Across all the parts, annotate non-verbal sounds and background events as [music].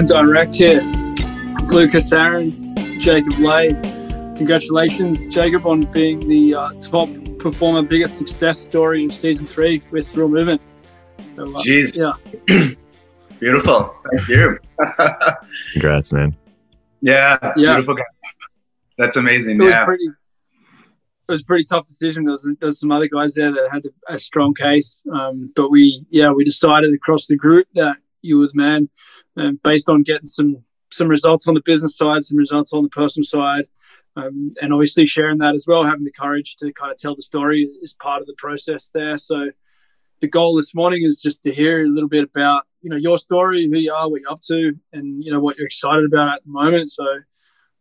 and direct here. Lucas Aaron, Jacob Lay. Congratulations, Jacob, on being the uh, top performer, biggest success story of season three with Real Movement. So, uh, Jeez. Yeah. [clears throat] Beautiful. Thank you. [laughs] Congrats, man. Yeah. Yeah. Beautiful guy. That's amazing. It was pretty. It was a pretty tough decision. There was, there was some other guys there that had a strong case, um, but we, yeah, we decided across the group that you were the man, um, based on getting some some results on the business side, some results on the personal side, um, and obviously sharing that as well. Having the courage to kind of tell the story is part of the process there. So the goal this morning is just to hear a little bit about you know your story, who you are, what you're up to, and you know what you're excited about at the moment. So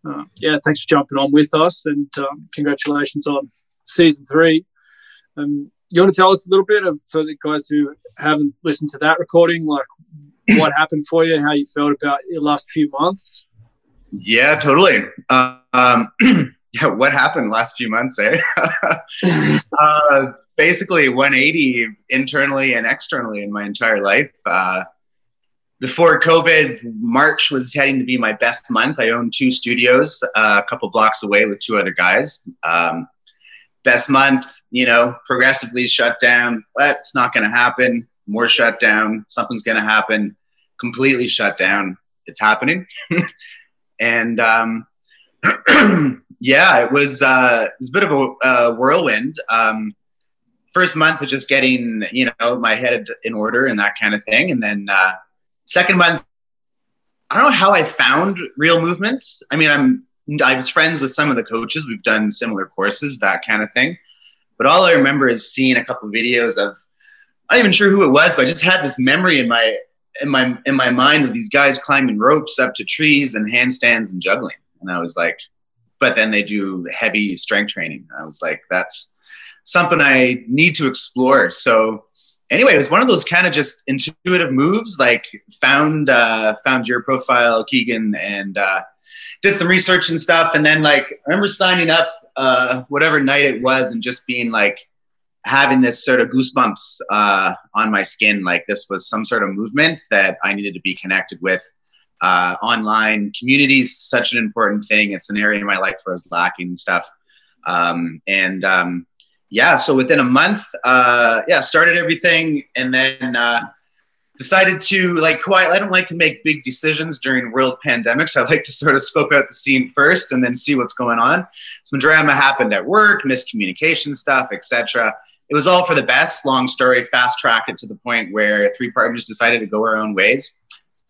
uh, yeah, thanks for jumping on with us, and um, congratulations on season three. Um, you want to tell us a little bit of for the guys who haven't listened to that recording, like what happened for you, how you felt about your last few months? Yeah, totally. Um, [clears throat] yeah, what happened last few months, eh? [laughs] uh, basically 180 internally and externally in my entire life. Uh, before COVID, March was heading to be my best month. I own two studios uh, a couple blocks away with two other guys. Um, best month, you know, progressively shut down. But it's not going to happen. More shut down. Something's going to happen. Completely shut down. It's happening. [laughs] and um, [clears throat] yeah, it was, uh, it was a bit of a, a whirlwind. Um, first month was just getting, you know, my head in order and that kind of thing. And then uh, second month, I don't know how I found real movements. I mean, I'm I was friends with some of the coaches. We've done similar courses, that kind of thing. But all I remember is seeing a couple videos of I'm not even sure who it was, but I just had this memory in my in my in my mind of these guys climbing ropes up to trees and handstands and juggling. And I was like, but then they do heavy strength training. I was like, that's something I need to explore. So anyway, it was one of those kind of just intuitive moves. Like found uh, found your profile, Keegan, and uh, did some research and stuff. And then like I remember signing up uh, whatever night it was and just being like having this sort of goosebumps uh, on my skin. Like this was some sort of movement that I needed to be connected with. Uh, online community is such an important thing. It's an area in my life where I was lacking stuff. Um, and um, yeah, so within a month, uh, yeah, started everything, and then uh, decided to like quiet. I don't like to make big decisions during world pandemics. I like to sort of scope out the scene first and then see what's going on. Some drama happened at work, miscommunication stuff, etc. It was all for the best. Long story, fast tracked it to the point where three partners decided to go our own ways.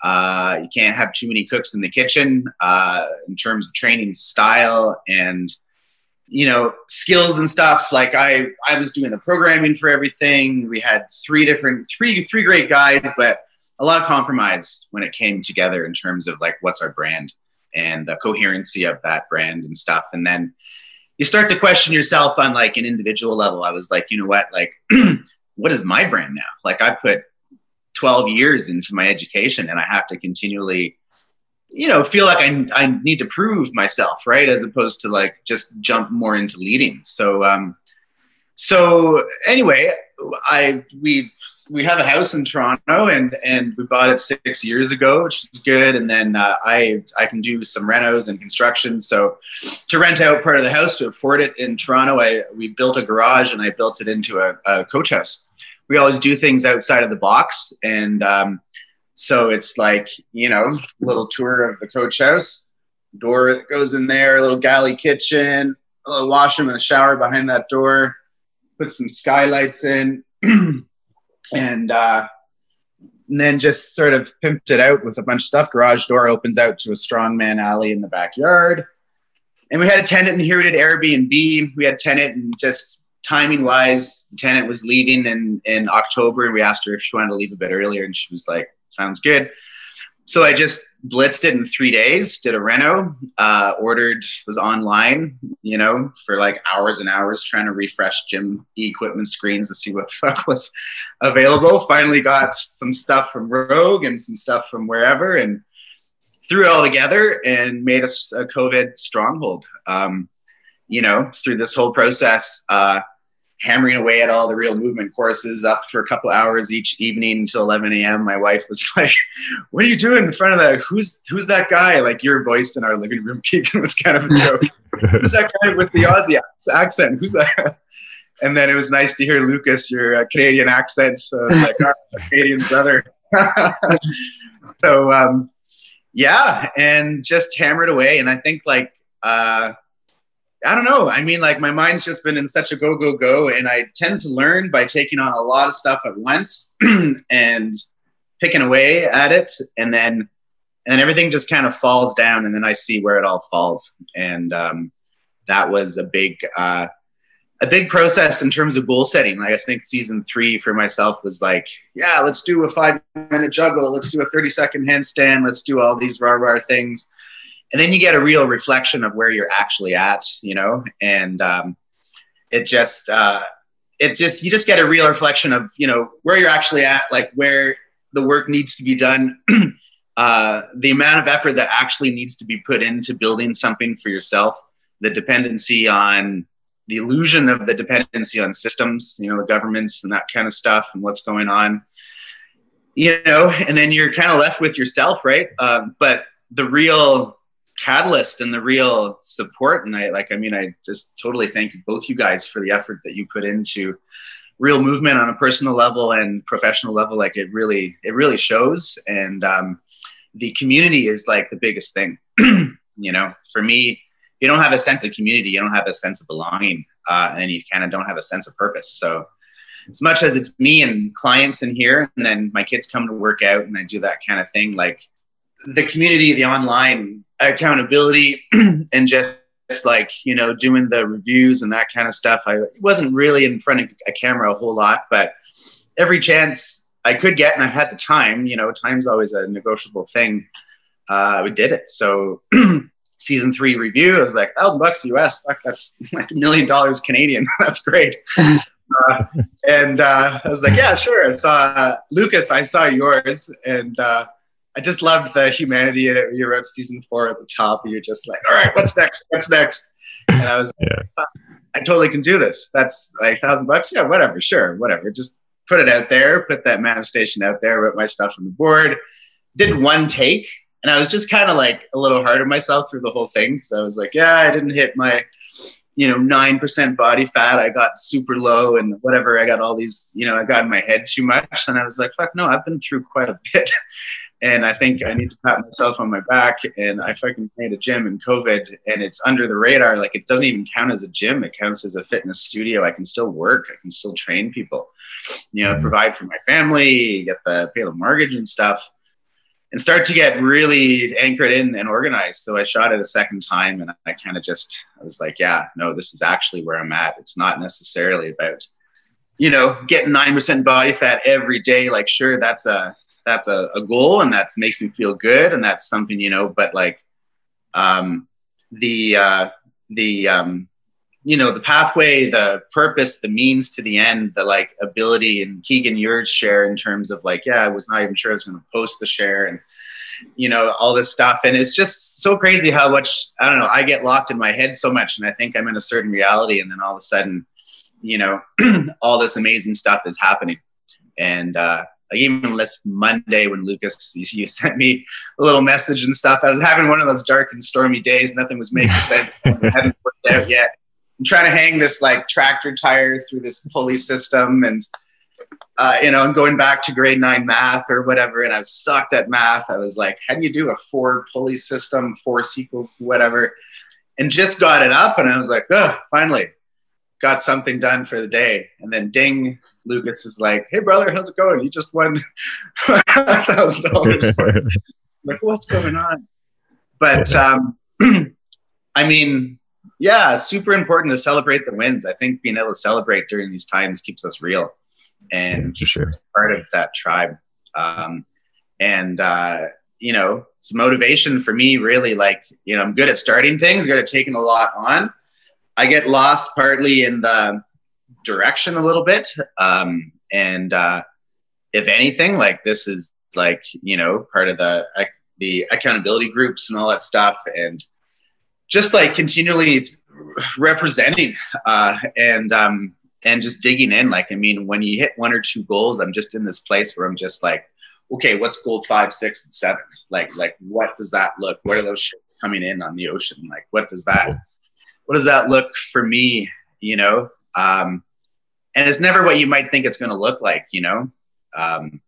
Uh, you can't have too many cooks in the kitchen uh, in terms of training style and you know skills and stuff like i i was doing the programming for everything we had three different three three great guys but a lot of compromise when it came together in terms of like what's our brand and the coherency of that brand and stuff and then you start to question yourself on like an individual level. I was like you know what? Like [clears throat] what is my brand now? Like i put 12 years into my education and i have to continually you know feel like I, I need to prove myself right? As opposed to like just jump more into leading. So um so anyway i we we have a house in toronto and and we bought it six years ago which is good. And then uh, i i can do some renos and construction. So to rent out part of the house to afford it in toronto i we built a garage and i built it into a, a coach house. We always do things outside of the box. And um so it's like, you know, little tour of the coach house, door that goes in there, a little galley kitchen, a little washroom and a shower behind that door, put some skylights in, [clears throat] and, uh, and then just sort of pimped it out with a bunch of stuff. Garage door opens out to a strongman alley in the backyard. And we had a tenant here we did Airbnb. We had tenant and just timing wise, the tenant was leaving in, in October and we asked her if she wanted to leave a bit earlier. And she was like, sounds good. So I just blitzed it in three days, did a reno, uh, ordered, was online, you know, for like hours and hours trying to refresh gym equipment screens to see what [laughs] fuck was available. Finally got some stuff from Rogue and some stuff from wherever and threw it all together and made us a, a COVID stronghold. Um, you know, through this whole process, uh, hammering away at all the real movement courses up for a couple hours each evening until 11 a.m. My wife was [laughs] like, "What are you doing in front of that? Who's who's that guy?" Like your voice in our living room, [laughs] Keegan, was kind of a joke. [laughs] who's that guy with the Aussie accent? Who's that? And then it was nice to hear Lucas, your uh, Canadian accent. So like, our Canadian brother. so um, yeah, and just hammered away. And I think like uh, I don't know. I mean, like my mind's just been in such a go, go, go. And I tend to learn by taking on a lot of stuff at once [clears throat] and picking away at it. And then, and then everything just kind of falls down. And then I see where it all falls. And um, that was a big, uh, a big process in terms of goal setting. Like I think season three for myself was like, yeah, let's do a five minute juggle. Let's do a 30 second handstand. Let's do all these rah rah things and then you get a real reflection of where you're actually at you know? And um, it just uh, it just you just get a real reflection of you know where you're actually at like where the work needs to be done [clears throat] uh, the amount of effort that actually needs to be put into building something for yourself the dependency on the illusion of the dependency on systems you know the governments and that kind of stuff and what's going on you know? And then you're kind of left with yourself right? Um, but the real catalyst and the real support. And I like, I mean, I just totally thank both you guys for the effort that you put into real movement on a personal level and professional level. Like it really, it really shows. And um, the community is like the biggest thing. [clears throat] you know, for me, if you don't have a sense of community, you don't have a sense of belonging, uh, and you kind of don't have a sense of purpose. So, as much as it's me and clients in here, and then my kids come to work out and I do that kind of thing, like the community, the online accountability [clears throat] and just like you know doing the reviews and that kind of stuff. I wasn't really in front of a camera a whole lot but every chance i could get and i had the time you know time's always a negotiable thing uh, we did it. So [clears throat] season three review i was like thousand bucks us fuck that's [laughs] like a million dollars canadian [laughs] that's great. Uh, and uh, i was like yeah sure. I saw uh, lucas i saw yours and uh, I just loved the humanity in it. You wrote season four at the top. And you're just like, all right, what's next? What's next? And I was, yeah. I totally can do this. That's like a thousand bucks. Yeah, whatever. Sure, whatever. Just put it out there. Put that manifestation out there. Wrote my stuff on the board. Did one take, and I was just kind of like a little hard on myself through the whole thing. So I was like, yeah, I didn't hit my, you know, nine percent body fat. I got super low, and whatever. I got all these, you know, I got in my head too much, and I was like, fuck no, I've been through quite a bit. [laughs] and I think I need to pat myself on my back. And I fucking made a gym in COVID, and it's under the radar. Like it doesn't even count as a gym; it counts as a fitness studio. I can still work. I can still train people. You know, mm-hmm. provide for my family, get the pay the mortgage and stuff, and start to get really anchored in and organized. So I shot it a second time, and I kind of just I was like, yeah, no, this is actually where I'm at. It's not necessarily about you know getting nine percent body fat every day. Like, sure, that's a that's a, a goal and that makes me feel good and that's something you know but like um the uh the um you know the pathway the purpose the means to the end the like ability and keegan yours share in terms of like yeah i was not even sure i was going to post the share and you know all this stuff. And it's just so crazy how much i don't know i get locked in my head so much and i think i'm in a certain reality and then all of a sudden you know [clears throat] all this amazing stuff is happening. And uh like even last Monday when Lucas you, you, sent me a little message and stuff. I was having one of those dark and stormy days. Nothing was making sense. [laughs] I hadn't worked out yet. I'm trying to hang this like tractor tire through this pulley system and uh, you know, I'm going back to grade nine math or whatever, and I was sucked at math. I was like, how do you do a four pulley system, four sequels, whatever? And just got it up, and I was like, oh, finally, got something done for the day. And then ding, Lucas is like, Hey brother, how's it going? You just won [laughs] thousand dollars. [laughs] like, what's going on? But um, [clears throat] I mean, yeah, super important to celebrate the wins. I think being able to celebrate during these times keeps us real and yeah, sure. part of that tribe. Um, and uh, you know, it's motivation for me really like, you know, I'm good at starting things, good at taking a lot on I get lost partly in the direction a little bit. Um, and uh, if anything, like this is like, you know, part of the, the accountability groups and all that stuff. And just like continually representing uh, and, um, and just digging in. Like, I mean, when you hit one or two goals, I'm just in this place where I'm just like, okay, what's goal five, six, and seven? Like, like what does that look? What are those ships coming in on the ocean? Like, what does that, what does that look for me? You know, um, and it's never what you might think it's going to look like. You know, um,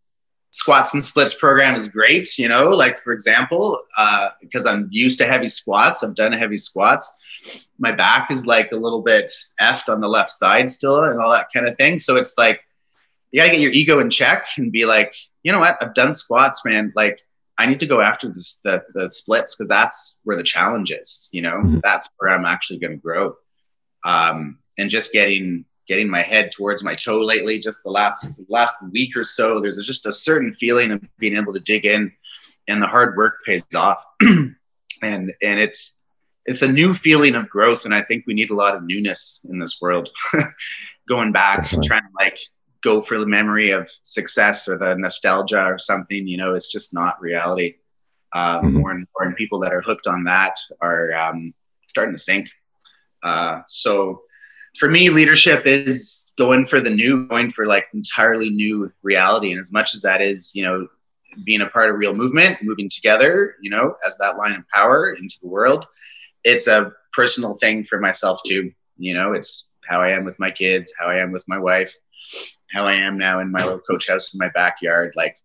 squats and splits program is great. You know, like for example, uh, because I'm used to heavy squats, I've done heavy squats. My back is like a little bit effed on the left side still, and all that kind of thing. So it's like you got to get your ego in check and be like, you know what? I've done squats, man. Like I need to go after this, the, the splits because that's where the challenge is. You know, mm-hmm. that's where I'm actually going to grow. Um, and just getting getting my head towards my toe lately, just the last last week or so, there's just a certain feeling of being able to dig in, and the hard work pays off. [clears throat] and and it's it's a new feeling of growth, and I think we need a lot of newness in this world. [laughs] Going back, Definitely. trying to like go for the memory of success or the nostalgia or something, you know, it's just not reality. Uh, mm-hmm. More and more, and people that are hooked on that are um, starting to sink. Uh, so, for me, leadership is going for the new, going for like entirely new reality. And as much as that is, you know, being a part of real movement, moving together, you know, as that line of power into the world, it's a personal thing for myself too. You know, it's how I am with my kids, how I am with my wife, how I am now in my little coach house in my backyard, like,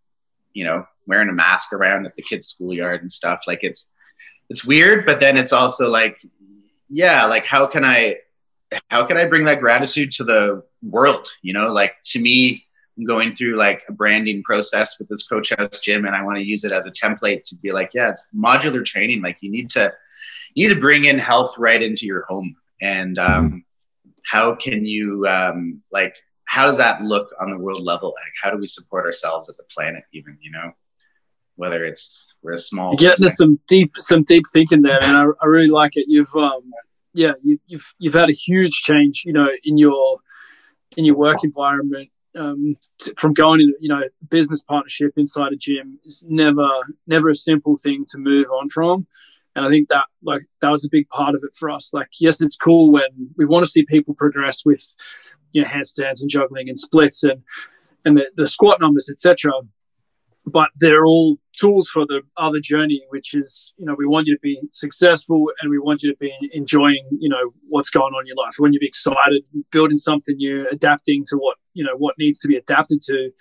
you know, wearing a mask around at the kids' schoolyard and stuff. Like it's it's weird, but then it's also like, yeah, like how can I how can I bring that gratitude to the world? You know, like to me, I'm going through like a branding process with this coach house gym and I want to use it as a template to be like, yeah, it's modular training. Like you need to you need to bring in health right into your home. And um, how can you um, like how does that look on the world level? Like, how do we support ourselves as a planet, even, you know, whether it's we're a small. Yeah, there's some deep, some deep thinking there, and I, I really like it. You've, um, yeah, you, you've, you've had a huge change, you know, in your, in your work environment. Um, t- from going in, you know, business partnership inside a gym is never, never a simple thing to move on from. And I think that like that was a big part of it for us. Like, yes, it's cool when we want to see people progress with you know handstands and juggling and splits and and the, the squat numbers etc but they're all tools for the other journey which is you know we want you to be successful and we want you to be enjoying you know what's going on in your life. We want you to be excited building something new adapting to what you know what needs to be adapted to.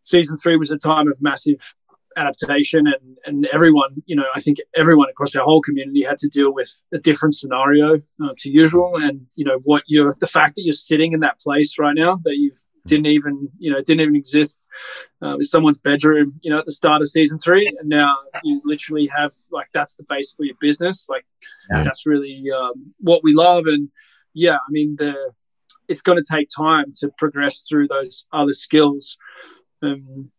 Season three was a time of massive adaptation and and everyone you know i think everyone across our whole community had to deal with a different scenario uh, to usual. And you know what you're the fact that you're sitting in that place right now that you've didn't even you know didn't even exist uh, in someone's bedroom you know at the start of season three. And now you literally have like that's the base for your business. Like yeah. that's really um, what we love. And yeah i mean the it's going to take time to progress through those other skills. Um,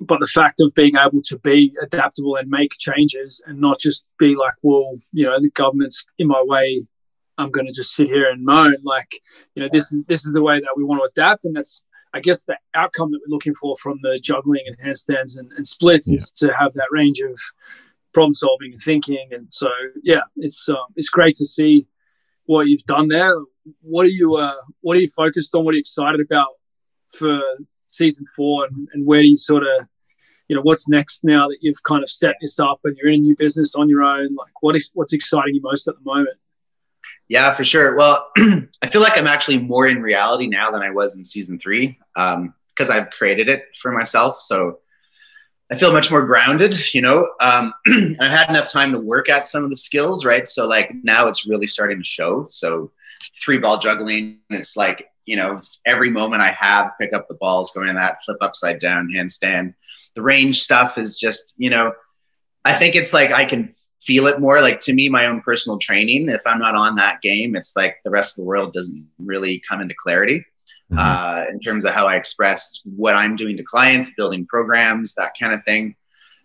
but the fact of being able to be adaptable and make changes and not just be like, well, you know, the government's in my way. I'm going to just sit here and moan. Like, you know, this this is the way that we want to adapt, and that's, I guess, the outcome that we're looking for from the juggling and handstands and, and splits yeah. is to have that range of problem solving and thinking. And so, yeah, it's um, it's great to see what you've done there. What are you uh, What are you focused on? What are you excited about for season four, and, and where do you sort of, you know, what's next now that you've kind of set this up and you're in a new business on your own? Like, what is what's exciting you most at the moment? Yeah, for sure. Well, [clears throat] I feel like I'm actually more in reality now than I was in season three because um, I've created it for myself. So I feel much more grounded, you know. Um, [clears throat] I've had enough time to work at some of the skills, right? So like now it's really starting to show. So three ball juggling, it's like you know, every moment I have, pick up the balls, going in that flip upside down handstand. The range stuff is just, you know, I think it's like I can feel it more. Like to me, my own personal training, if I'm not on that game, it's like the rest of the world doesn't really come into clarity mm-hmm. uh, in terms of how I express what I'm doing to clients, building programs, that kind of thing.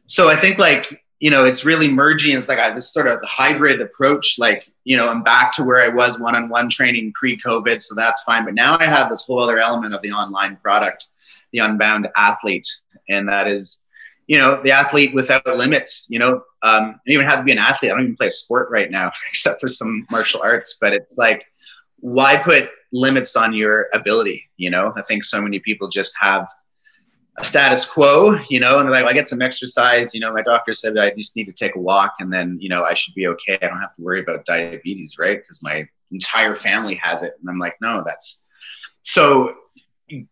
So I think like you know, it's really merging. It's like a, this sort of hybrid approach. Like, you know, I'm back to where I was one-on-one training pre-COVID, so that's fine. But now I have this whole other element of the online product, the Unbound athlete, and that is, you know, the athlete without limits. You know, um, I even have to be an athlete. I don't even play a sport right now, [laughs] except for some martial arts. But it's like why put limits on your ability? You know, I think so many people just have status quo, you know, and like, well, I get some exercise. You know, my doctor said I just need to take a walk and then, you know, I should be okay. I don't have to worry about diabetes, right? Because my entire family has it. And I'm like, no, that's so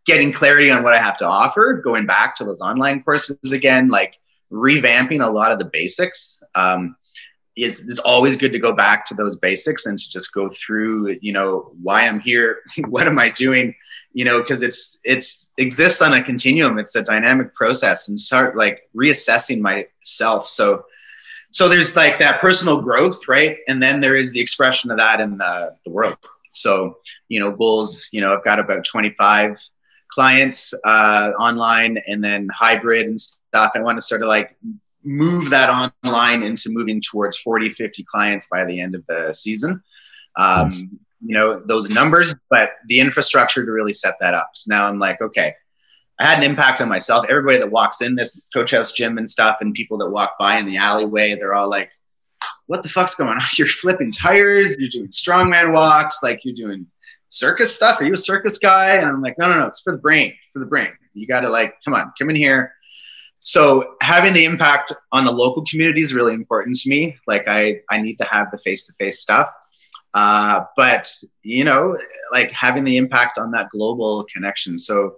getting clarity on what I have to offer, going back to those online courses again, like revamping a lot of the basics. Um, it's, it's always good to go back to those basics and to just go through, you know, why I'm here, [laughs] what am I doing, you know, because it's it's exists on a continuum. It's a dynamic process, and start like reassessing myself. So, so there's like that personal growth, right, and then there is the expression of that in the the world. So, you know, Bulls, you know, I've got about 25 clients uh, online, and then hybrid and stuff. I want to sort of like move that online into moving towards 40, 50 clients by the end of the season. Um, nice. You know, those numbers, but the infrastructure to really set that up. So now I'm like, okay, I had an impact on myself. Everybody that walks in this coach house gym and stuff, and people that walk by in the alleyway, they're all like, what the fuck's going on? [laughs] You're flipping tires, you're doing strongman walks, like you're doing circus stuff. Are you a circus guy? And I'm like, no, no, no, it's for the brain, for the brain. You got to like, come on, come in here so having the impact on the local community is really important to me like i i need to have the face-to-face stuff uh, but you know like having the impact on that global connection so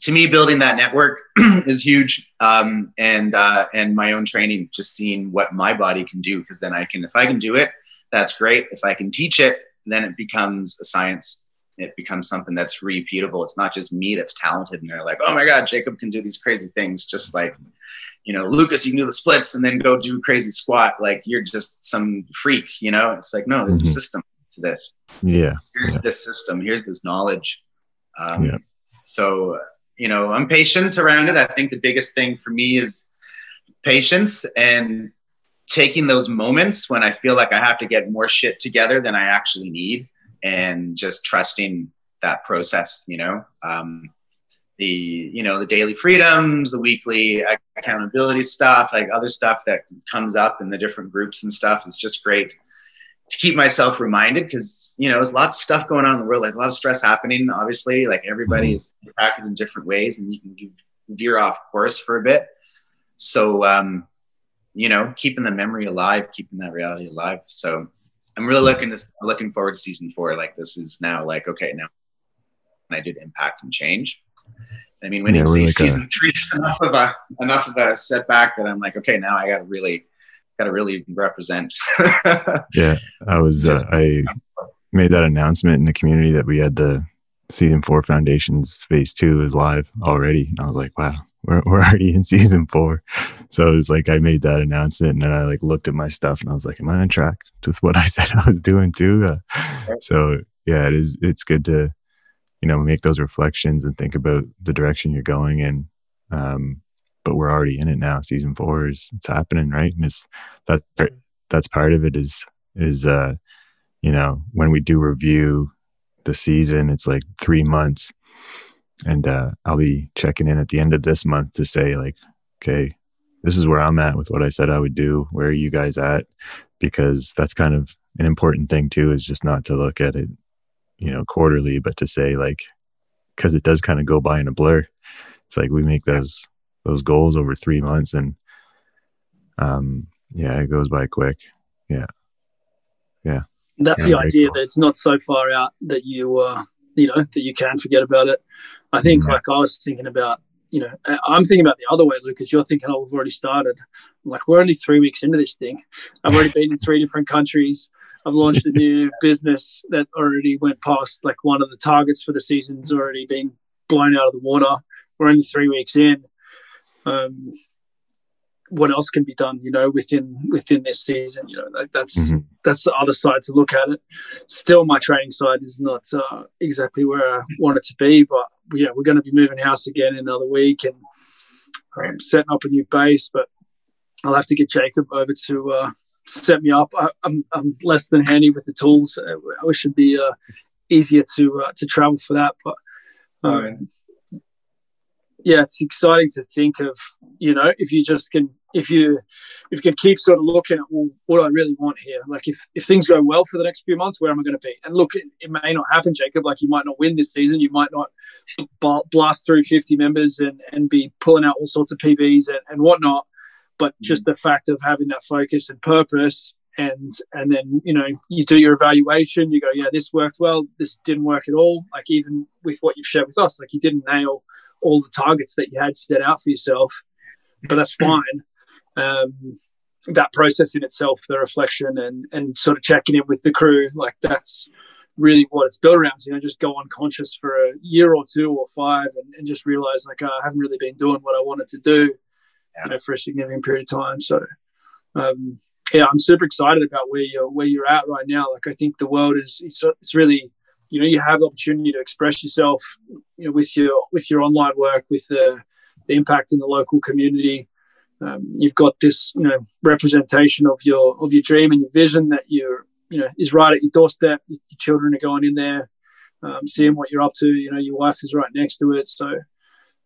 to me building that network [clears throat] is huge um, and uh, and my own training just seeing what my body can do because then i can if i can do it that's great if i can teach it then it becomes a science it becomes something that's repeatable. It's not just me that's talented and they're like, oh my God, Jacob can do these crazy things. Just like, you know, Lucas, you can do the splits and then go do crazy squat. Like you're just some freak, you know? It's like, no, there's mm-hmm. a system to this. Yeah. Here's yeah. this system. Here's this knowledge. Um, yeah. So, you know, I'm patient around it. I think the biggest thing for me is patience and taking those moments when I feel like I have to get more shit together than I actually need and just trusting that process, you know. Um, the you know the daily freedoms, the weekly accountability stuff, like other stuff that comes up in the different groups and stuff is just great to keep myself reminded because you know there's lots of stuff going on in the world, like a lot of stress happening. Obviously, like everybody mm-hmm. is impacted in different ways, and you can veer off course for a bit. So um, you know, keeping the memory alive, keeping that reality alive. So I'm really looking to looking forward to season four. Like this is now like okay now I did impact and change. I mean, when yeah, you see season three enough of a enough of a setback that I'm like, okay, now I got to really got to really represent. [laughs] yeah, I was uh, I made that announcement in the community that we had the season four foundations phase two is live already, and I was like, wow, we're, we're already in season four. So it was like I made that announcement and then I like looked at my stuff and I was like, Am I on track with what I said I was doing too? Uh, so yeah, it is it's good to, you know, make those reflections and think about the direction you're going in. Um, but we're already in it now. Season four is it's happening, right? And it's that's that's part of it is is uh, you know, when we do review the season, it's like three months and uh, I'll be checking in at the end of this month to say like, okay, this is where I'm at with what I said I would do. Where are you guys at? Because that's kind of an important thing too. Is just not to look at it, you know, quarterly, but to say like, because it does kind of go by in a blur. It's like we make those those goals over three months, and um, yeah, it goes by quick. Yeah, yeah. That's the idea that it's not so far out that you uh, you know that you can forget about it. I think like I was thinking about, you know, I'm thinking about the other way, Lucas. You're thinking, oh, we've already started. I'm like, we're only three weeks into this thing. I've already been in three different countries. I've launched a new business that already went past like one of the targets for the season's already been blown out of the water. We're only three weeks in. Um, what else can be done, you know, within within this season. You know, like that's mm-hmm. that's the other side to look at it. Still, my training side is not uh, exactly where I want it to be, but yeah, we're going to be moving house again in another week and um, setting up a new base. But I'll have to get Jacob over to uh, set me up. I, am I'm, I'm less than handy with the tools. I wish it'd be uh, easier to uh, to travel for that, but. Um, yeah, it's exciting to think of, you know, if you just can if you if you can keep sort of looking at well, what I really want here, like if if things go well for the next few months, where am I going to be? And look, it, it, may not happen, Jacob. Like you might not win this season, you might not blast through 50 members and and be pulling out all sorts of PBs and, and whatnot. But just the fact of having that focus and purpose, and and then you know you do your evaluation, you go, yeah, this worked well, this didn't work at all. Like even with what you've shared with us, like you didn't nail all the targets that you had set out for yourself, but that's fine um, that process in itself, the reflection and and sort of checking in with the crew, like that's really what it's built around. So, you know, just go unconscious for a year or two or five, and, and just realize like oh, I haven't really been doing what I wanted to do. You know, for a significant period of time. So, um, yeah, I'm super excited about where you're where you're at right now. Like I think the world is it's, it's really you know you have the opportunity to express yourself you know with your with your online work with the, the impact in the local community um, you've got this you know representation of your of your dream and your vision that you're you know is right at your doorstep your, children are going in there um, seeing what you're up to you know your wife is right next to it so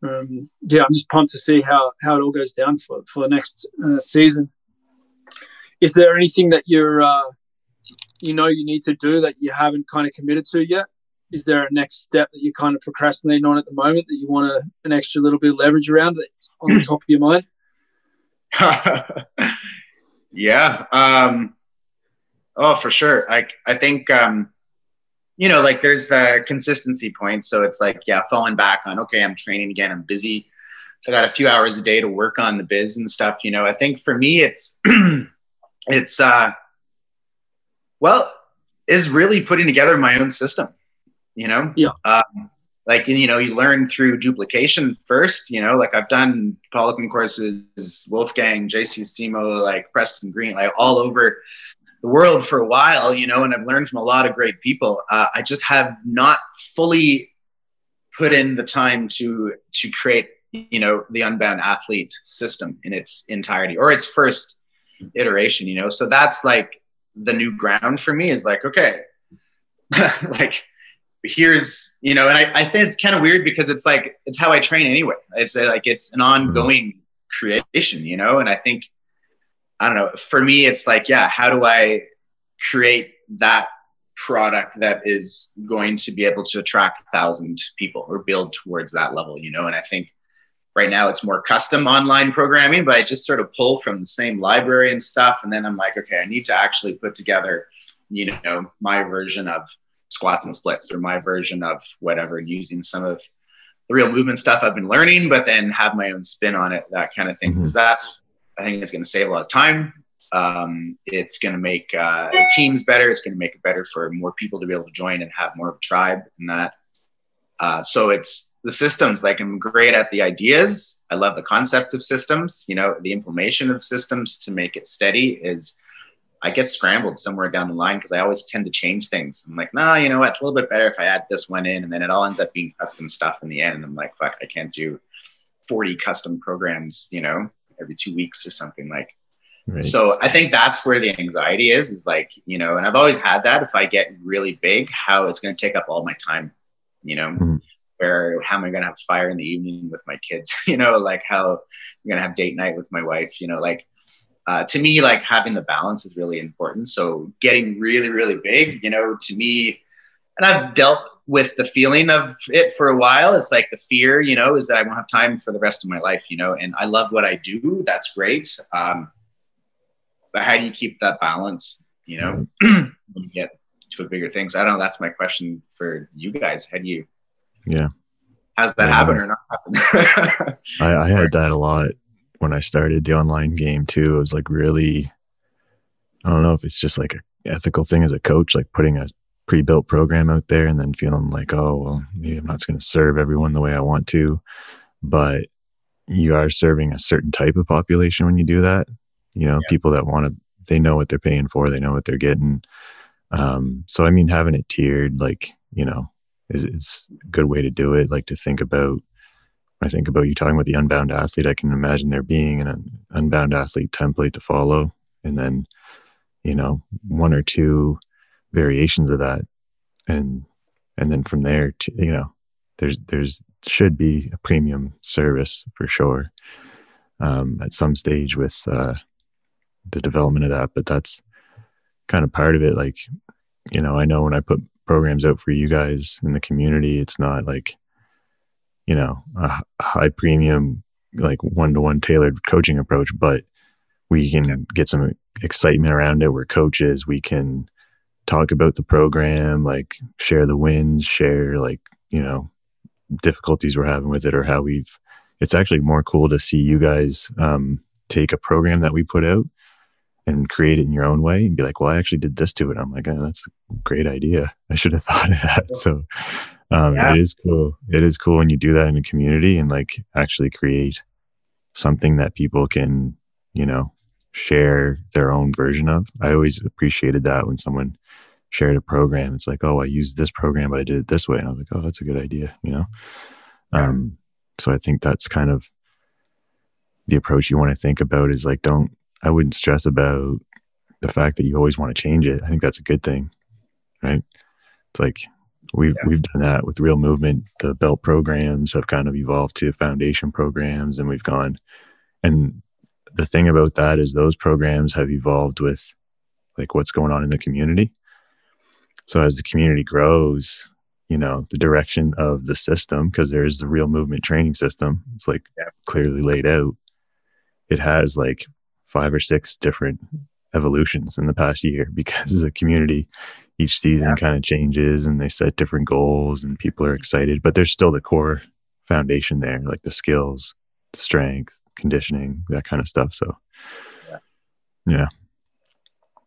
um, yeah i'm just pumped to see how how it all goes down for for the next uh, season is there anything that you're uh, you know you need to do that you haven't kind of committed to yet is there a next step that you're kind of procrastinating on at the moment that you want a, an extra little bit of leverage around that's on the top of your mind [laughs] yeah. Um, oh, for sure. Like I think um, you know, like there's the consistency point. So it's like, yeah, falling back on okay, I'm training again. I'm busy. So I got a few hours a day to work on the biz and stuff. You know, I think for me, it's [clears throat] it's uh, well, is really putting together my own system. You know, yeah. Um, like you know you learn through duplication first you know like i've done poliquin courses wolfgang jc simo like preston green like all over the world for a while you know and i've learned from a lot of great people. Uh, i just have not fully put in the time to to create you know the unbound athlete system in its entirety or its first iteration you know? So that's like the new ground for me is like okay [laughs] like here's you know and I, I think it's kind of weird because it's like it's how i train anyway. It's like it's an ongoing mm-hmm. creation you know? And i think i don't know for me it's like yeah how do i create that product that is going to be able to attract a thousand people or build towards that level you know and i think right now it's more custom online programming but i just sort of pull from the same library and stuff and then i'm like okay i need to actually put together you know my version of squats and splits or my version of whatever using some of the real movement stuff I've been learning, but then have my own spin on it, that kind of thing. Because mm-hmm. that's, I think, it's going to save a lot of time. Um, it's going to make uh, teams better. It's going to make it better for more people to be able to join and have more of a tribe and that. Uh, so it's the systems. Like I'm great at the ideas. I love the concept of systems. You know, the implementation of systems to make it steady is I get scrambled somewhere down the line because I always tend to change things. I'm like, no, nah, you know what? It's a little bit better if I add this one in, and then it all ends up being custom stuff in the end. And I'm like, fuck, I can't do 40 custom programs, you know, every two weeks or something like. Right. So I think that's where the anxiety is, is like, you know, and I've always had that. If I get really big, how it's going to take up all my time, you know, mm-hmm. where how am I going to have fire in the evening with my kids, [laughs] you know, like how I'm going to have date night with my wife, you know, like uh, to me, like having the balance is really important. So getting really, really big, you know, to me, and I've dealt with the feeling of it for a while. It's like the fear, you know, is that I won't have time for the rest of my life, you know, and I love what I do. That's great. Um, but how do you keep that balance, you know, [clears throat] when you get to a bigger things? I don't know. That's my question for you guys. How do you, yeah, has that yeah. happen or not happen? [laughs] I, I had that a lot when I started the online game too. It was like really, I don't know if it's just like an ethical thing as a coach, like putting a pre-built program out there and then feeling like, oh, well, maybe I'm not going to serve everyone the way I want to, but you are serving a certain type of population when you do that. You know, yeah. people that want to, they know what they're paying for, they know what they're getting. Um, so I mean, having it tiered, like you know, is is a good way to do it. Like to think about I think about you talking about the unbound athlete, I can imagine there being an unbound athlete template to follow, and then, you know, one or two variations of that, and and then from there, to, you know, there's there's should be a premium service for sure. um, at some stage with uh, the development of that. But that's kind of part of it. Like, you know, I know when I put programs out for you guys in the community, it's not like, you know, a high premium, like one to one tailored coaching approach, but we can get some excitement around it. We're coaches. We can talk about the program, like share the wins, share like, you know, difficulties we're having with it or how we've, it's actually more cool to see you guys um, take a program that we put out and create it in your own way and be like, well, I actually did this to it. I'm like, oh, that's a great idea. I should have [laughs] thought of that. So um, yeah. it is cool. It is cool when you do that in a community and like actually create something that people can, you know, share their own version of. I always appreciated that when someone shared a program. It's like, oh, I used this program, but I did it this way. And I was like, oh, that's a good idea, you know? Um, so I think that's kind of the approach you want to think about is like, don't, I wouldn't stress about the fact that you always want to change it. I think that's a good thing, right? It's like we've yeah. we've done that with real movement. The belt programs have kind of evolved to foundation programs, and we've gone. And the thing about that is those programs have evolved with like what's going on in the community. So as the community grows, you know, the direction of the system, because there's the real movement training system, it's like yeah. clearly laid out. It has like five or six different evolutions in the past year [laughs] because the community each season yeah. kind of changes and they set different goals and people are excited but there's still the core foundation there like the skills strength conditioning that kind of stuff. So yeah, yeah.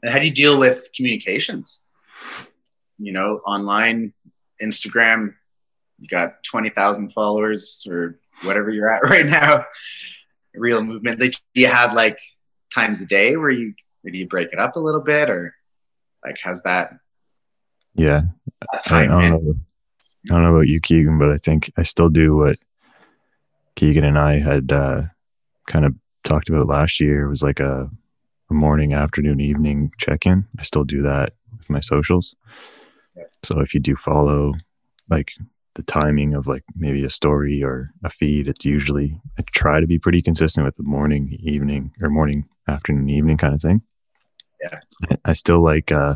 And how do you deal with communications? You know online instagram you got 20,000 followers or whatever you're at [laughs] right now real movement. Like, do you have like times a day where you do you break it up a little bit or like how's that? Yeah. I, don't know, I don't know about you keegan but i think i still do what keegan and i had uh, kind of talked about last year it was like a, a morning afternoon evening check-in i still do that with my socials so if you do follow like the timing of like maybe a story or a feed it's usually i try to be pretty consistent with the morning evening or morning afternoon, evening kind of thing. Yeah. I still like, uh,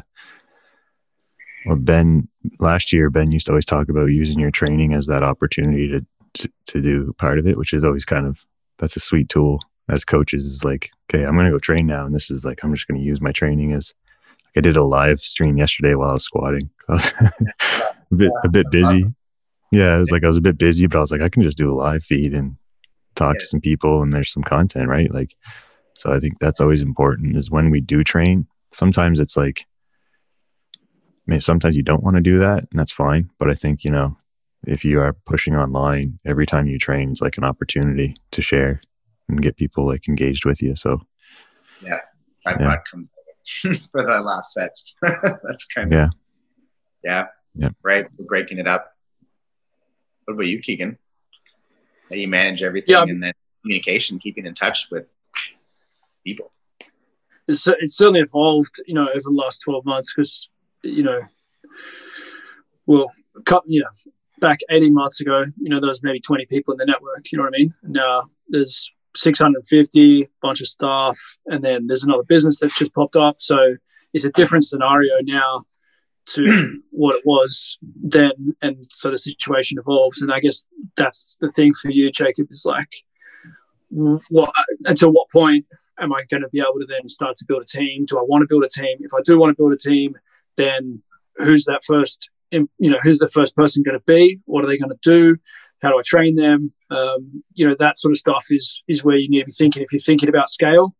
well, Ben, last year, Ben used to always talk about using your training as that opportunity to, to, to do part of it, which is always kind of, that's a sweet tool as coaches is like, okay, I'm going to go train now. And this is like, I'm just going to use my training as, like I did a live stream yesterday while I was squatting. [laughs] I was a bit, a bit busy. Yeah. It was like, I was a bit busy, but I was like, I can just do a live feed and talk yeah. to some people and there's some content, right? Like, so I think that's always important is when we do train, sometimes it's like, I mean, sometimes you don't want to do that and that's fine. But I think, you know, if you are pushing online every time you train, it's like an opportunity to share and get people like engaged with you. So, yeah, that yeah. comes [laughs] for the last set. [laughs] that's kind of, yeah. Yeah. Yeah. Right. We're breaking it up. What about you, Keegan? How do you manage everything yeah. and then communication, keeping in touch with people. It's, it's certainly evolved, you know, over the last 12 months because, you know, well, yeah, back 18 months ago, you know, there was maybe 20 people in the network, you know what I mean? Now there's 650, bunch of staff, and then there's another business that just popped up. So it's a different scenario now to [clears throat] what it was then. And so the situation evolves. And I guess that's the thing for you, Jacob, is like, what until what point am I going to be able to then start to build a team? Do I want to build a team? If I do want to build a team, then who's that first? You know, who's the first person going to be? What are they going to do? How do I train them? Um, you know, that sort of stuff is is where you need to be thinking. If you're thinking about scale,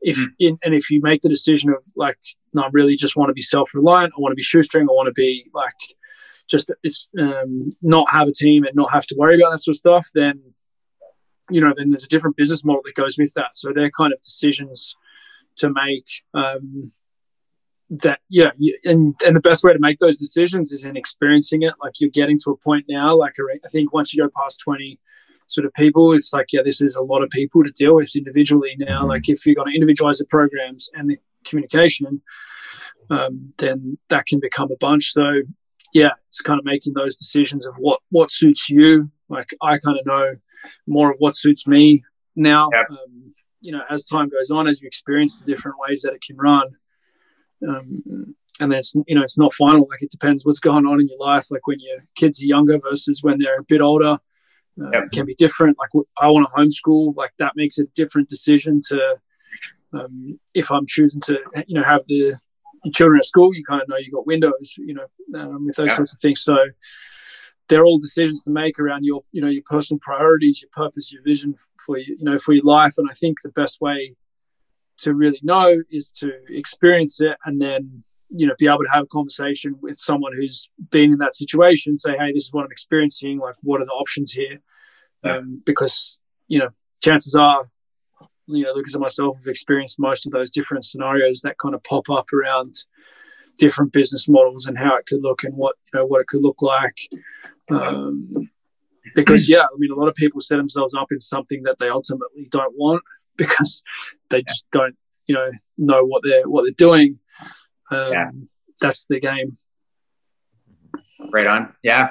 if mm. in, and if you make the decision of like, no, I really just want to be self reliant. I want to be shoestring. I want to be like, just it's um, not have a team and not have to worry about that sort of stuff. Then you know, then there's a different business model that goes with that. So they're kind of decisions to make. Um, that yeah, and and the best way to make those decisions is in experiencing it. Like you're getting to a point now. Like I think once you go past twenty sort of people, it's like yeah, this is a lot of people to deal with individually now. Mm-hmm. Like if you're going to individualize the programs and the communication, um, then that can become a bunch. So yeah, it's kind of making those decisions of what what suits you. Like I kind of know more of what suits me now, yep. um, you know, as time goes on, as you experience the different ways that it can run, um, and then it's you know it's not final. Like it depends what's going on in your life. Like when your kids are younger versus when they're a bit older, uh, yep. can be different. Like I want to homeschool. Like that makes a different decision to um, if I'm choosing to you know have the children at school. You kind of know you got windows. You know um, with those sorts of things. So they're all decisions to make around your you know your personal priorities, your purpose, your vision for you know for your life. And I think the best way to really know is to experience it and then you know be able to have a conversation with someone who's been in that situation say hey this is what i'm experiencing like what are the options here? Um, because you know chances are you know lucas and myself have experienced most of those different scenarios that kind of pop up around different business models and how it could look and what you know what it could look like. Um, because yeah i mean a lot of people set themselves up in something that they ultimately don't want [laughs] because they just don't you know know what they're what they're doing. Um, yeah. that's the game. Right on. Yeah.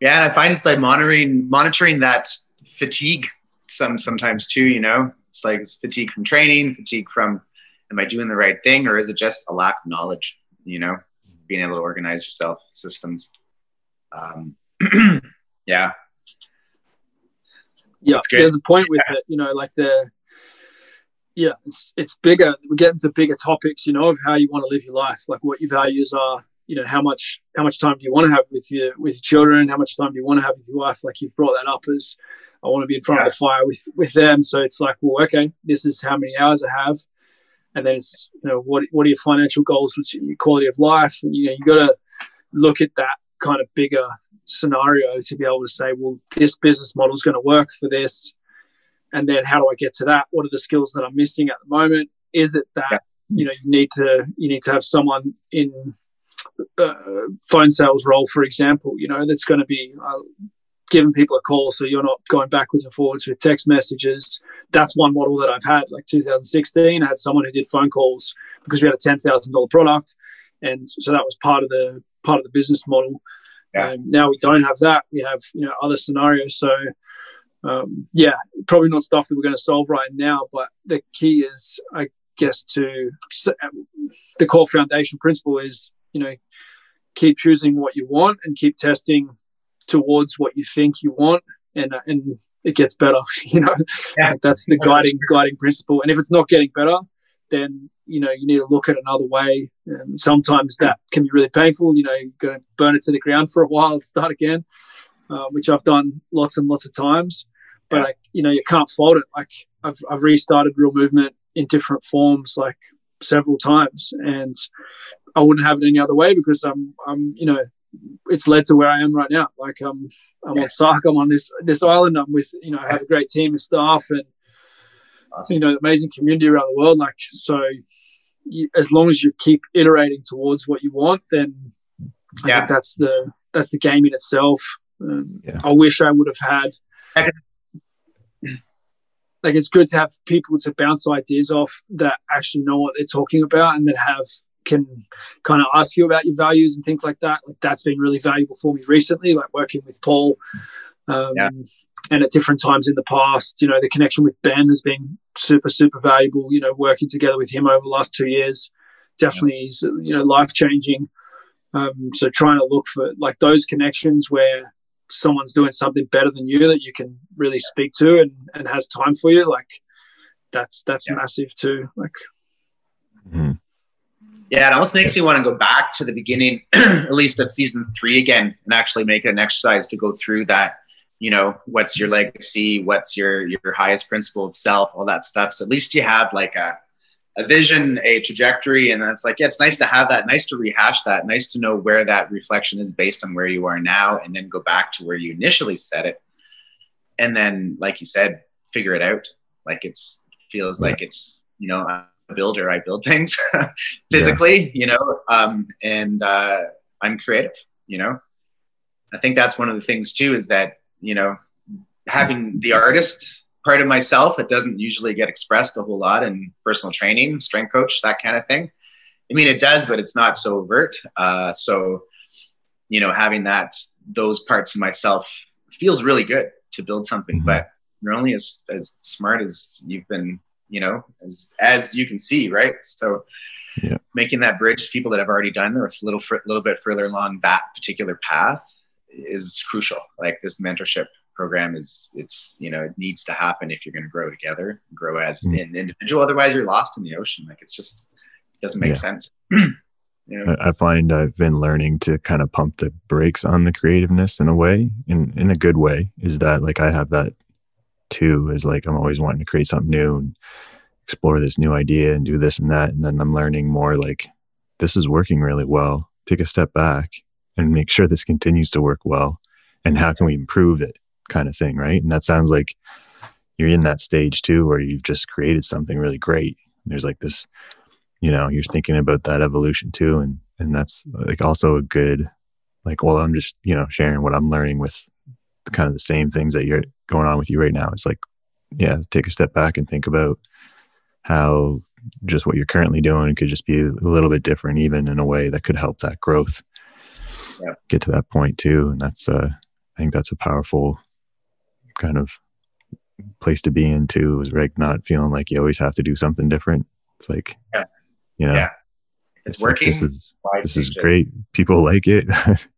Yeah and i find it's like monitoring monitoring that fatigue some sometimes too you know? It's like it's fatigue from training fatigue from am i doing the right thing or is it just a lack of knowledge you know? Being able to organize yourself systems. Um, [clears throat] yeah. Yeah there's a point with yeah. it you know like the yeah, it's it's bigger. We get into bigger topics, you know, of how you want to live your life, like what your values are. You know, how much how much time do you want to have with your with your children? How much time do you want to have with your wife? Like you've brought that up as I want to be in front yeah. of the fire with with them. So it's like, well, okay, this is how many hours I have, and then it's you know what what are your financial goals? What's your quality of life? And you know, you got to look at that kind of bigger scenario to be able to say, well, this business model is going to work for this and then how do I get to that? What are the skills that I'm missing at the moment? Is it that you know you need to you need to have someone in uh, phone sales role, for example, you know that's going to be uh, giving people a call, so you're not going backwards and forwards with text messages. That's one model that I've had. Like 2016, I had someone who did phone calls because we had a ten thousand dollar product, and so that was part of the part of the business model. Yeah. Um, now we don't have that. We have you know other scenarios. So um, yeah, probably not stuff that we're going to solve right now, but the key is, I guess, to the core foundation principle is, you know, keep choosing what you want and keep testing towards what you think you want, and uh, and it gets better. [laughs] You know, yeah. like that's the guiding guiding principle. And if it's not getting better, then you know you need to look at another way. And sometimes that can be really painful. You know, you've got to burn it to the ground for a while, start again, uh, which I've done lots and lots of times but yeah. like you know you can't fault it like I've, I've restarted real movement in different forms like several times and i wouldn't have it any other way because i'm i'm you know it's led to where i am right now like i'm i'm yeah. on Sark i'm on this this island i'm with you know i have a great team of staff and awesome. you know amazing community around the world like so you, as long as you keep iterating towards what you want then yeah that's the that's the game in itself um, yeah. i wish i would have had like it's good to have people to bounce ideas off that actually know what they're talking about and that have can kind of ask you about your values and things like that. Like that's been really valuable for me recently, like working with Paul. Um, yeah. And at different times in the past, you know, the connection with Ben has been super, super valuable. You know, working together with him over the last two years definitely yeah. is, you know, life changing. Um, so trying to look for like those connections where someone's doing something better than you that you can really speak to and, and has time for you, like that's that's yeah. massive too. Like, mm-hmm. yeah, it almost makes me want to go back to the beginning, [clears throat] at least of season three again, and actually make it an exercise to go through that. You know, what's your legacy? What's your your highest principle of self? All that stuff. So at least you have like a a vision, a trajectory, and it's like, yeah, it's nice to have that, nice to rehash that, nice to know where that reflection is based on where you are now, and then go back to where you initially set it, and then, like you said, figure it out. Like it's feels like it's you know I'm a builder, I build things [laughs] physically, yeah. you know, um, and uh, I'm creative, you know. I think that's one of the things too is that you know having the artist part of myself that doesn't usually get expressed a whole lot in personal training, strength coach, that kind of thing. I mean, it does, but it's not so overt. Uh, so, you know, having that, those parts of myself feels really good to build something. Mm-hmm. But you're only as as smart as you've been you know as as you can see right so Yeah. making that bridge to people that have already done or a little fr- little bit further along that particular path is crucial like this mentorship program is it's you know it needs to happen if you're going to grow together grow as Mm. an individual otherwise you're lost in the ocean like it's just it doesn't make Yeah. sense [clears throat] you know I I find I've been learning to kind of pump the brakes on the creativeness in a way, in in a good way. Is that like I have that too? Is like I'm always wanting to create something new and explore this new idea and do this and that, and then I'm learning more like this is working really well. Take a step back and make sure this continues to work well, and how can we improve it, kind of thing, right? And that sounds like you're in that stage too, where you've just created something really great. There's like this you know you're thinking about that evolution too and and that's like also a good like well i'm just you know sharing what i'm learning with kind of the same things that you're going on with you right now it's like yeah take a step back and think about how just what you're currently doing could just be a little bit different even in a way that could help that growth Yeah. get to that point too and that's uh i think that's a powerful kind of place to be in too is like not feeling like you always have to do something different it's like Yeah. you know Yeah. it's, like, working this is this is it? great. People like it. [laughs]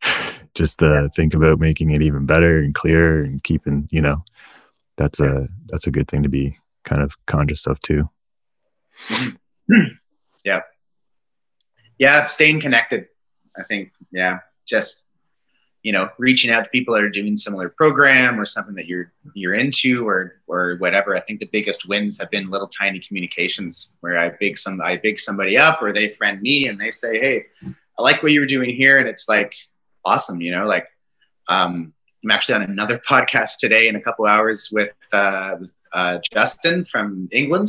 Just uh, think about making it even better and clearer and keeping, you know, that's a that's a good thing to be kind of conscious of too. [clears throat] Yeah. Yeah staying connected i think yeah just you know reaching out to people that are doing similar program or something that you're you're into or or whatever i think the biggest wins have been little tiny communications where i big some i big somebody up or they friend me and they say hey i like what you were doing here and it's like awesome you know like um i'm actually on another [laughs] podcast today in a couple hours with uh, uh justin from england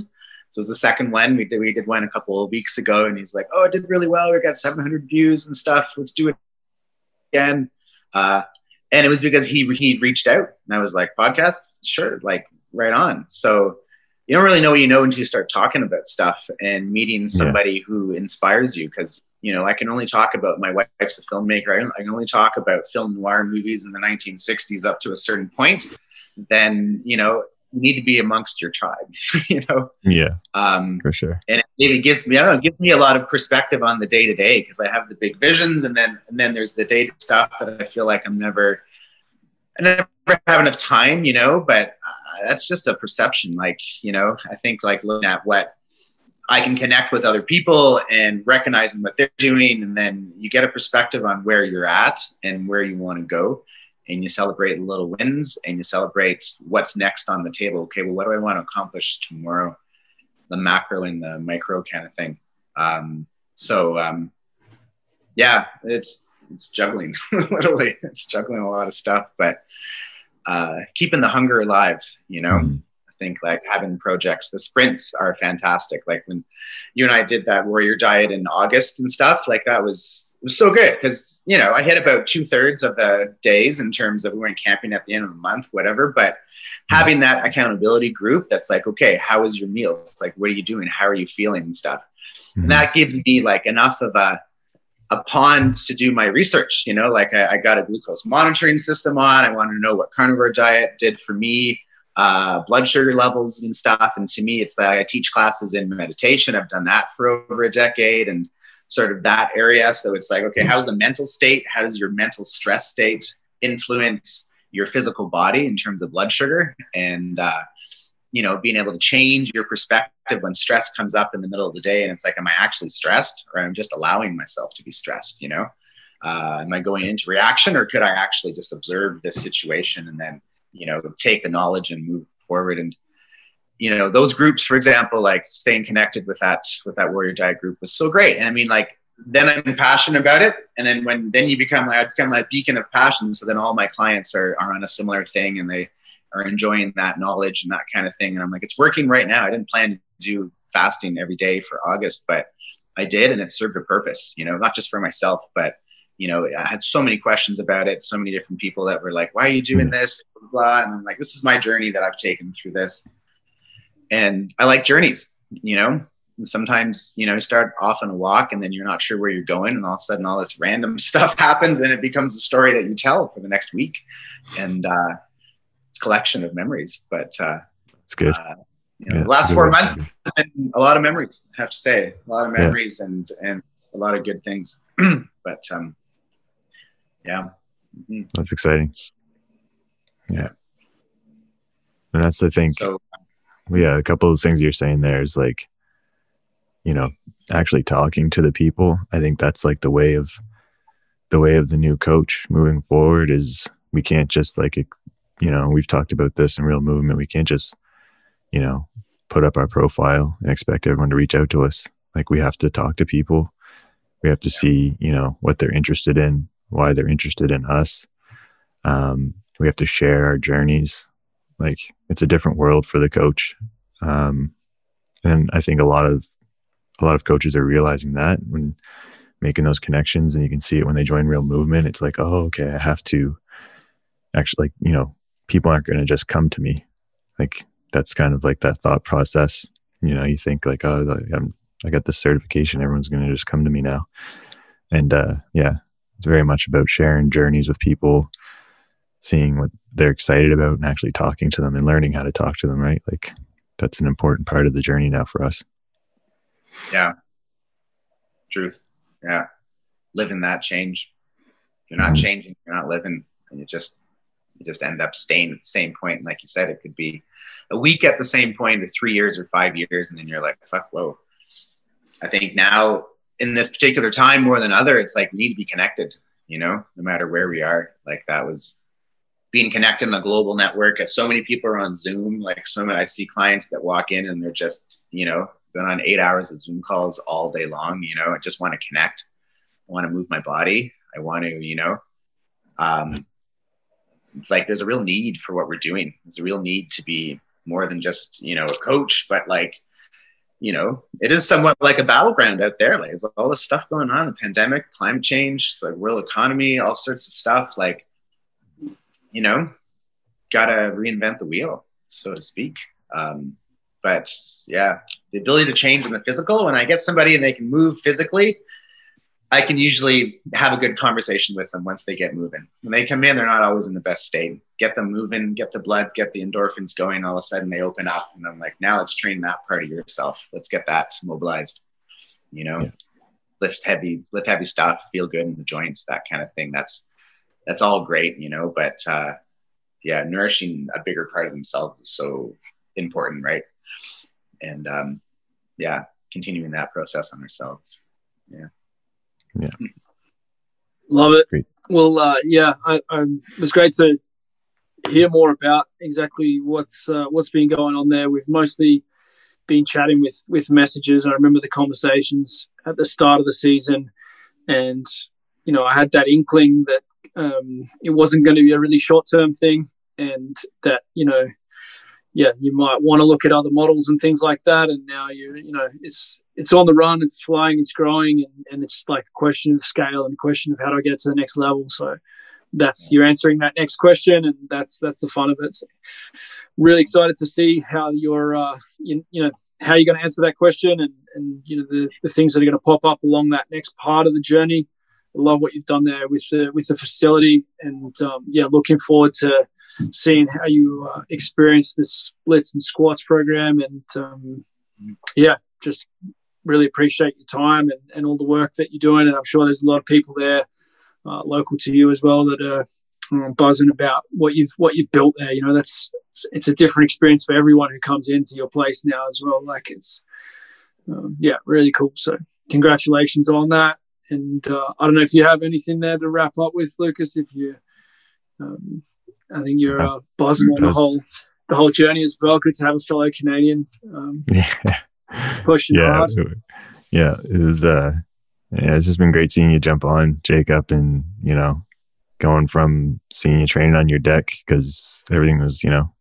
so it was the second one. We did we did one a couple of weeks ago, and he's like, "Oh, it did really well. We got 700 views and stuff. Let's do it again." Uh, and it was because he he reached out, and I was like, "Podcast, sure, like right on." So you don't really know what you know until you start talking about stuff and meeting somebody who inspires you. Because you know, I can only talk about my wife's a filmmaker. I, I can only talk about film noir movies in the 1960s up to a certain point. Then you know, you need to be amongst your tribe. [laughs] you know. Yeah, Um, for sure. and it gives me I don't know, gives me a lot of perspective on the day to day because I have the big visions and then and then there's the day stuff that I feel like I'm never I never have enough time, you know, but uh, that's just a perception. Like, you know, I think like looking at what I can connect with other people and recognizing what they're doing, and then you get a perspective on where you're at and where you want to go. And you celebrate little wins and you celebrate what's next on the table. Okay, well, what do I want to accomplish tomorrow? The macro and the micro kind of thing. Um, so, um, yeah, it's it's juggling [laughs] literally. It's juggling a lot of stuff, but uh, keeping the hunger alive. You know, Mhm. I think like having projects. The sprints are fantastic. Like when you and I did that warrior diet in August and stuff, like that was was so good because you know I hit about two thirds of the days in terms of we went camping at the end of the month, whatever. But having that accountability group that's like, okay, how is your meals? Like, what are you doing? How are you feeling and stuff? Mhm. And that gives me like enough of a a pond to do my research. You know, like I, I got a glucose monitoring system on. I wanted to know what carnivore diet did for me, uh, blood sugar levels and stuff. And to me, it's that I teach classes in meditation. I've done that for over a decade and sort of that area. So it's like, okay, how's the mental state? How does your mental stress state influence your physical body in terms of blood sugar? And uh, you know, being able to change your perspective when stress comes up in the middle of the day and it's like, am I actually stressed or I'm just allowing myself to be stressed? You know, uh, am I going into reaction or could I actually just observe this situation and then, you know, take the knowledge and move forward? And, you know, those groups, for example, like staying connected with that, with that warrior diet group was so great. And I mean, like, then I'm passionate about it. And then when, then you become like, I become like beacon of passion. So then all my clients are, are on a similar thing and they, are enjoying that knowledge and that kind of thing. And I'm like, it's working right now. I didn't plan to do fasting every day for August, but I did, and it served a purpose, you know, not just for myself, but you know, I had so many questions about it, so many different people that were like, why are you doing hmm. this? Blah, blah. And I'm like, this is my journey that I've taken through this. And I like journeys, you know, and sometimes, you know, you start off on a walk and then you're not sure where you're going. And all of a sudden all this random [laughs] stuff happens and it becomes a story that you tell for the next week. And, uh, it's collection of memories. But uh, it's good. Uh, you know, yeah, the last four months a lot of memories. I have to say, a lot of memories yeah. and and a lot of good things. [clears throat] but um, yeah, mm-hmm. that's exciting. Yeah, and that's the thing. So, yeah, a couple of things you're saying there is like, you know, actually talking to the people. I think that's like the way of the way of the new coach moving forward is we can't just like you know we've talked about this in real movement. We can't just you know put up our profile and expect everyone to reach out to us. Like we have to talk to people. We have to see you know what they're interested in why they're interested in us. Um, we have to share our journeys like it's a different world for the coach. Um, and i think a lot of a lot of coaches are realizing that when making those connections and you can see it when they join real movement it's like oh okay i have to actually like you know people aren't going to just come to me. Like that's kind of like that thought process. You know you think like oh I'm, i got this certification everyone's going to just come to me now. And uh yeah it's very much about sharing journeys with people seeing what they're excited about and actually talking to them and learning how to talk to them right? Like that's an important part of the journey now for us. Yeah. Truth. Yeah. Living that change. You're not mm-hmm. changing you're not living and you just you just end up staying at the same point. point and like you said it could be a week at the same point or three years or five years and then you're like fuck whoa. I think now in this particular time more than other it's like we need to be connected you know no matter where we are. Like that was being connected in a global network as so many people are on zoom like so many i see clients that walk in and they're just you know been on eight hours of Zoom calls all day long. You know, I just want to connect. I want to move my body. I want to, you know, um, it's like there's a real need for what we're doing. There's a real need to be more than just, you know, a coach, but like, you know, it is somewhat like a battleground out there. Like, there's all this stuff going on the pandemic, climate change, like world economy, all sorts of stuff. Like, you know, got to reinvent the wheel, so to speak. Um, but yeah, the ability to change in the physical. When I get somebody and they can move physically, I can usually have a good conversation with them once they get moving. When they come in, they're not always in the best state. Get them moving, get the blood, get the endorphins going. All of a sudden, they open up, and I'm like, now let's train that part of yourself. Let's get that mobilized. You know, yeah. lift heavy, lift heavy stuff, feel good in the joints, that kind of thing. That's that's all great, you know. But uh, yeah, nourishing a bigger part of themselves is so important, right? and um, yeah, continuing that process on ourselves. Yeah. Yeah. Love it. Great. Well, uh, yeah, I, I, it was great to hear more about exactly what's uh, what's been going on there. We've mostly been chatting with with messages. I remember the conversations at the start of the season, and you know, I had that inkling that um, it wasn't going to be a really short term thing, and that you know yeah, you might want to look at other models and things like that. And now you, you know, it's it's on the run, it's flying, it's growing, and, and it's like a question of scale and a question of how do I get to the next level. So that's you're answering that next question, and that's that's the fun of it. So really excited to see how you're, uh, you, you know, how you're going to answer that question, and and you know the the things that are going to pop up along that next part of the journey. Love what you've done there with the with the facility, and um, yeah, looking forward to seeing how you uh, experience this splits and squats program. And um, yeah, just really appreciate your time and, and all the work that you're doing. And I'm sure there's a lot of people there uh, local to you as well that are um, buzzing about what you've what you've built there. You know, that's it's, it's, a different experience for everyone who comes into your place now as well. Like it's um, yeah, really cool. So congratulations on that. And uh, I don't know if you have anything there to wrap up with, Lucas. If you um, I think you're uh, buzzing on the whole the whole journey as well. Good to have a fellow Canadian um, [laughs] yeah. pushing yeah, hard. Yeah, it was. Uh, yeah, it's just been great seeing you jump on, Jacob, and you know, going from seeing you training on your deck because everything was, you know,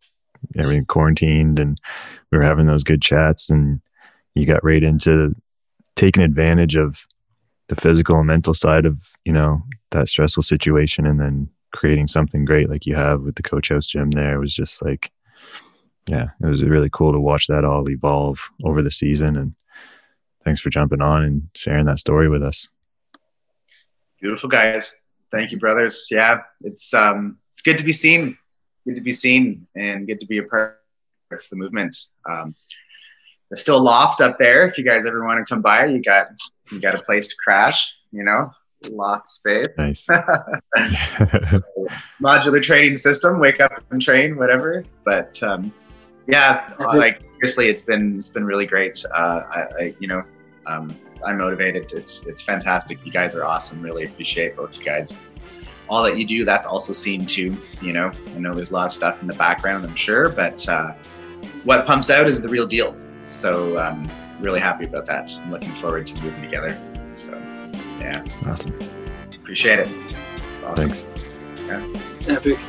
everything quarantined, and we were having those good chats, and you got right into taking advantage of the physical and mental side of you know that stressful situation, and then creating something great like you have with the coach house gym there was just like yeah it was really cool to watch that all evolve over the season. And thanks for jumping on and sharing that story with us. Beautiful guys. Thank you brothers. Yeah it's um it's good to be seen good to be seen and good to be a part of the movement. Um, there's still a loft up there. If you guys ever want to come by, you got you got a place to crash. You know, loft space. Nice. [laughs] [laughs] so, modular training system. Wake up and train, whatever. But um, yeah, like seriously, it's been it's been really great. Uh, I, I you know, um, I'm motivated. It's it's fantastic. You guys are awesome. Really appreciate both you guys. All that you do, that's also seen too. You know, I know there's a lot of stuff in the background. I'm sure, but uh, what pumps out is the real deal. So um, really happy about that. I'm looking forward to moving together. So yeah, awesome. Appreciate it. Awesome. Thanks. Yeah. Epic.